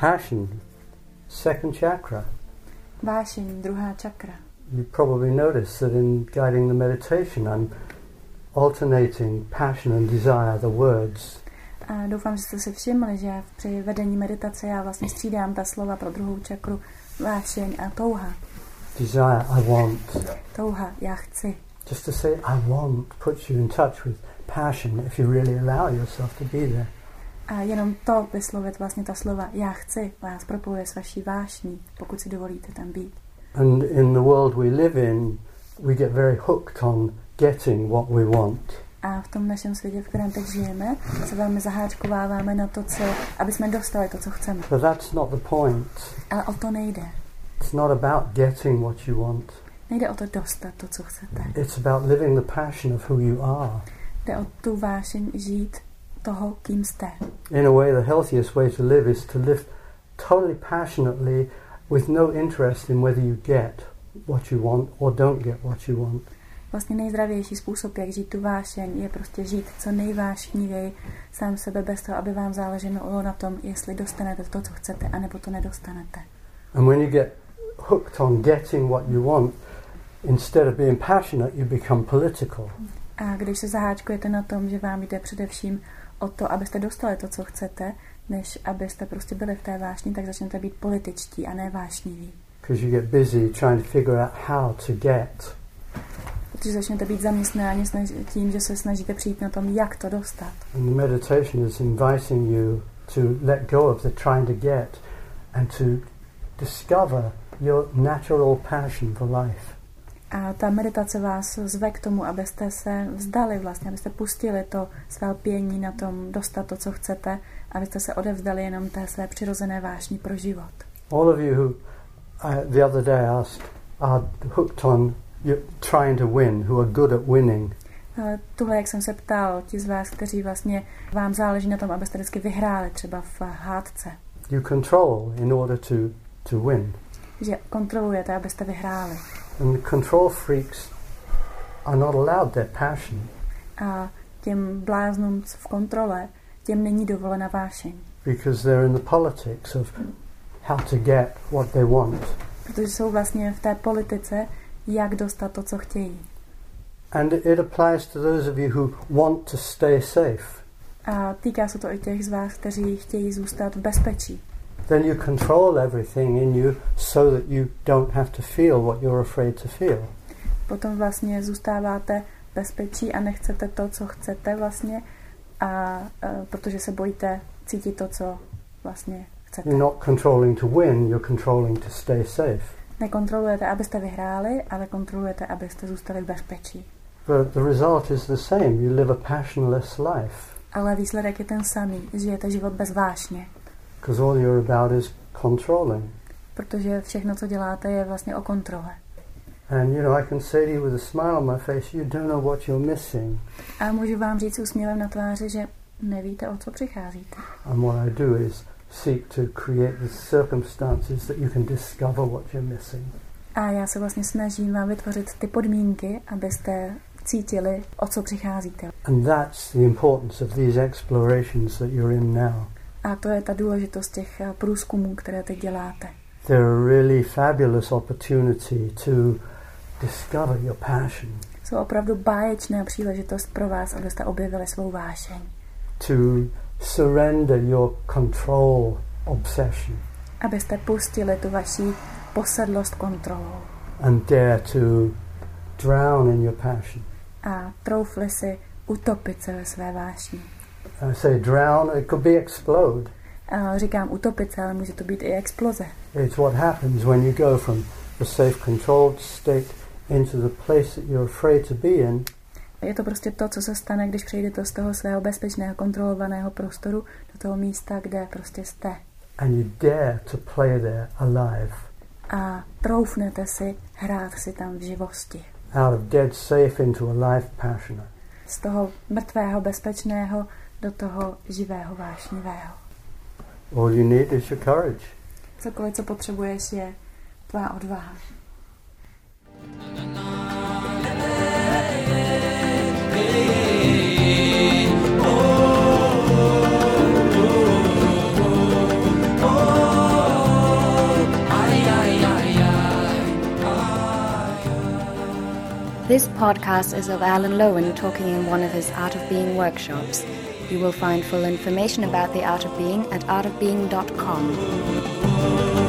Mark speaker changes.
Speaker 1: Passion, second chakra.
Speaker 2: Vášeň, druhá čakra.
Speaker 1: You probably notice that in guiding the meditation, I'm alternating passion and desire, the words.
Speaker 2: A doufám, že jste si všimli, že při vedení meditace já vlastně střídám ta slova pro druhou čakru vášeň a touha.
Speaker 1: Desire, I want.
Speaker 2: Touha, já chci.
Speaker 1: Just to say I want puts you in touch with passion if you really allow yourself to be there.
Speaker 2: A jenom to vyslovit vlastně ta slova já chci vás propojuje s vaší vášní, pokud si dovolíte tam být.
Speaker 1: And in the world we live in, we get very hooked on getting what we want.
Speaker 2: A v tom našem světě, v kterém teď žijeme, se velmi zaháčkováváme na to, co, aby jsme dostali to, co chceme.
Speaker 1: But that's not the point.
Speaker 2: Ale o to nejde.
Speaker 1: It's not about getting what you want.
Speaker 2: Nejde o to dostat to, co chcete.
Speaker 1: It's about living the passion of who you are.
Speaker 2: Jde o tu vášeň žít toho, kým jste.
Speaker 1: In a way, the healthiest way to live is to live totally passionately with no interest in whether you get what you want or don't get what you want.
Speaker 2: Vlastně nejzdravější způsob, jak žít tu vášeň, je prostě žít co nejvášnivěji sám sebe bez toho, aby vám záleželo na tom, jestli dostanete to, co chcete, anebo to nedostanete.
Speaker 1: And when you get hooked on getting what you want, instead of being passionate, you become political.
Speaker 2: A když se zaháčkujete na tom, že vám jde především o to, abyste dostali to, co chcete, než abyste prostě byli v té vášni, tak začnete být političtí a ne vášniví.
Speaker 1: Because you get busy trying to figure out how to get.
Speaker 2: Protože začnete být zaměstnáni tím, že se snažíte přijít na tom, jak to dostat.
Speaker 1: And the meditation is inviting you to let go of the trying to get and to discover your natural passion for life.
Speaker 2: A ta meditace vás zve k tomu, abyste se vzdali vlastně, abyste pustili to své lpění na tom dostat to, co chcete, abyste se odevzdali jenom té své přirozené vášní pro život.
Speaker 1: All of you who uh, the other day asked are hooked on trying to win, who are good at winning.
Speaker 2: Tuhle, jak jsem se ptal, ti z vás, kteří vlastně vám záleží na tom, abyste vždycky vyhráli třeba v hádce.
Speaker 1: You control in order to, to win.
Speaker 2: Že kontrolujete, abyste vyhráli.
Speaker 1: And control freaks are not allowed their passion.
Speaker 2: A těm bláznům v kontrole, těm není dovolena vášeň.
Speaker 1: Because they're in the politics of how to get what they want.
Speaker 2: Protože jsou vlastně v té politice, jak dostat to, co chtějí.
Speaker 1: And it applies to those of you who want to stay safe.
Speaker 2: A týká se to i těch z vás, kteří chtějí zůstat v bezpečí.
Speaker 1: Then you control everything in you so that you don't have to feel what you're afraid to feel.
Speaker 2: Potom vlastně zůstáváte bezpečí a nechcete to, co chcete vlastně, a, uh, protože se bojíte cítit to, co vlastně chcete.
Speaker 1: You're not controlling to win, you're controlling to stay safe.
Speaker 2: Nekontrolujete, abyste vyhráli, ale kontrolujete, abyste zůstali v bezpečí.
Speaker 1: But the result is the same. You live a passionless life.
Speaker 2: Ale výsledek je ten samý. Žijete život bez vášně.
Speaker 1: Because all you're about is controlling.
Speaker 2: Protože všechno, co děláte, je vlastně o kontrole.
Speaker 1: And you know, I can say to you with a smile on my face, you don't know what you're missing.
Speaker 2: A můžu vám říct úsměvem na tváři, že nevíte, o co přicházíte.
Speaker 1: And what I do is seek to create the circumstances that you can discover what you're missing.
Speaker 2: A já se vlastně snažím vám vytvořit ty podmínky, abyste cítili, o co přicházíte.
Speaker 1: And that's the importance of these explorations that you're in now.
Speaker 2: A to je ta důležitost těch eh, průzkumů, které teď děláte.
Speaker 1: They're really fabulous opportunity to discover your passion,
Speaker 2: Jsou opravdu báječná příležitost pro vás, abyste objevili svou vášeň.
Speaker 1: to surrender your control obsession
Speaker 2: Abyste pustili tu vaší posedlost kontrolou
Speaker 1: and dare to drown in your passion.
Speaker 2: a troufli si utopit se ve své vášni.
Speaker 1: I say drown, it could be explode.
Speaker 2: A říkám utopit se, ale může to být i exploze.
Speaker 1: It's what happens when you go from the safe controlled state into the place that you're afraid to be in
Speaker 2: Je to prostě to, co se stane, když přejdete z toho svého bezpečného, kontrolovaného prostoru do toho místa, kde prostě jste.
Speaker 1: and you dare to play there alive.
Speaker 2: A troufnete si hrát si tam v živosti.
Speaker 1: Out of dead safe into a live passionate.
Speaker 2: Z toho mrtvého, bezpečného do toho živého, vášnivého.
Speaker 1: All you need is your courage.
Speaker 2: Cokoliv, co potřebuješ, je tvá odvaha.
Speaker 3: This podcast is of Alan Lowen talking in one of his Art of Being workshops. You will find full information about the Art of Being at artofbeing.com.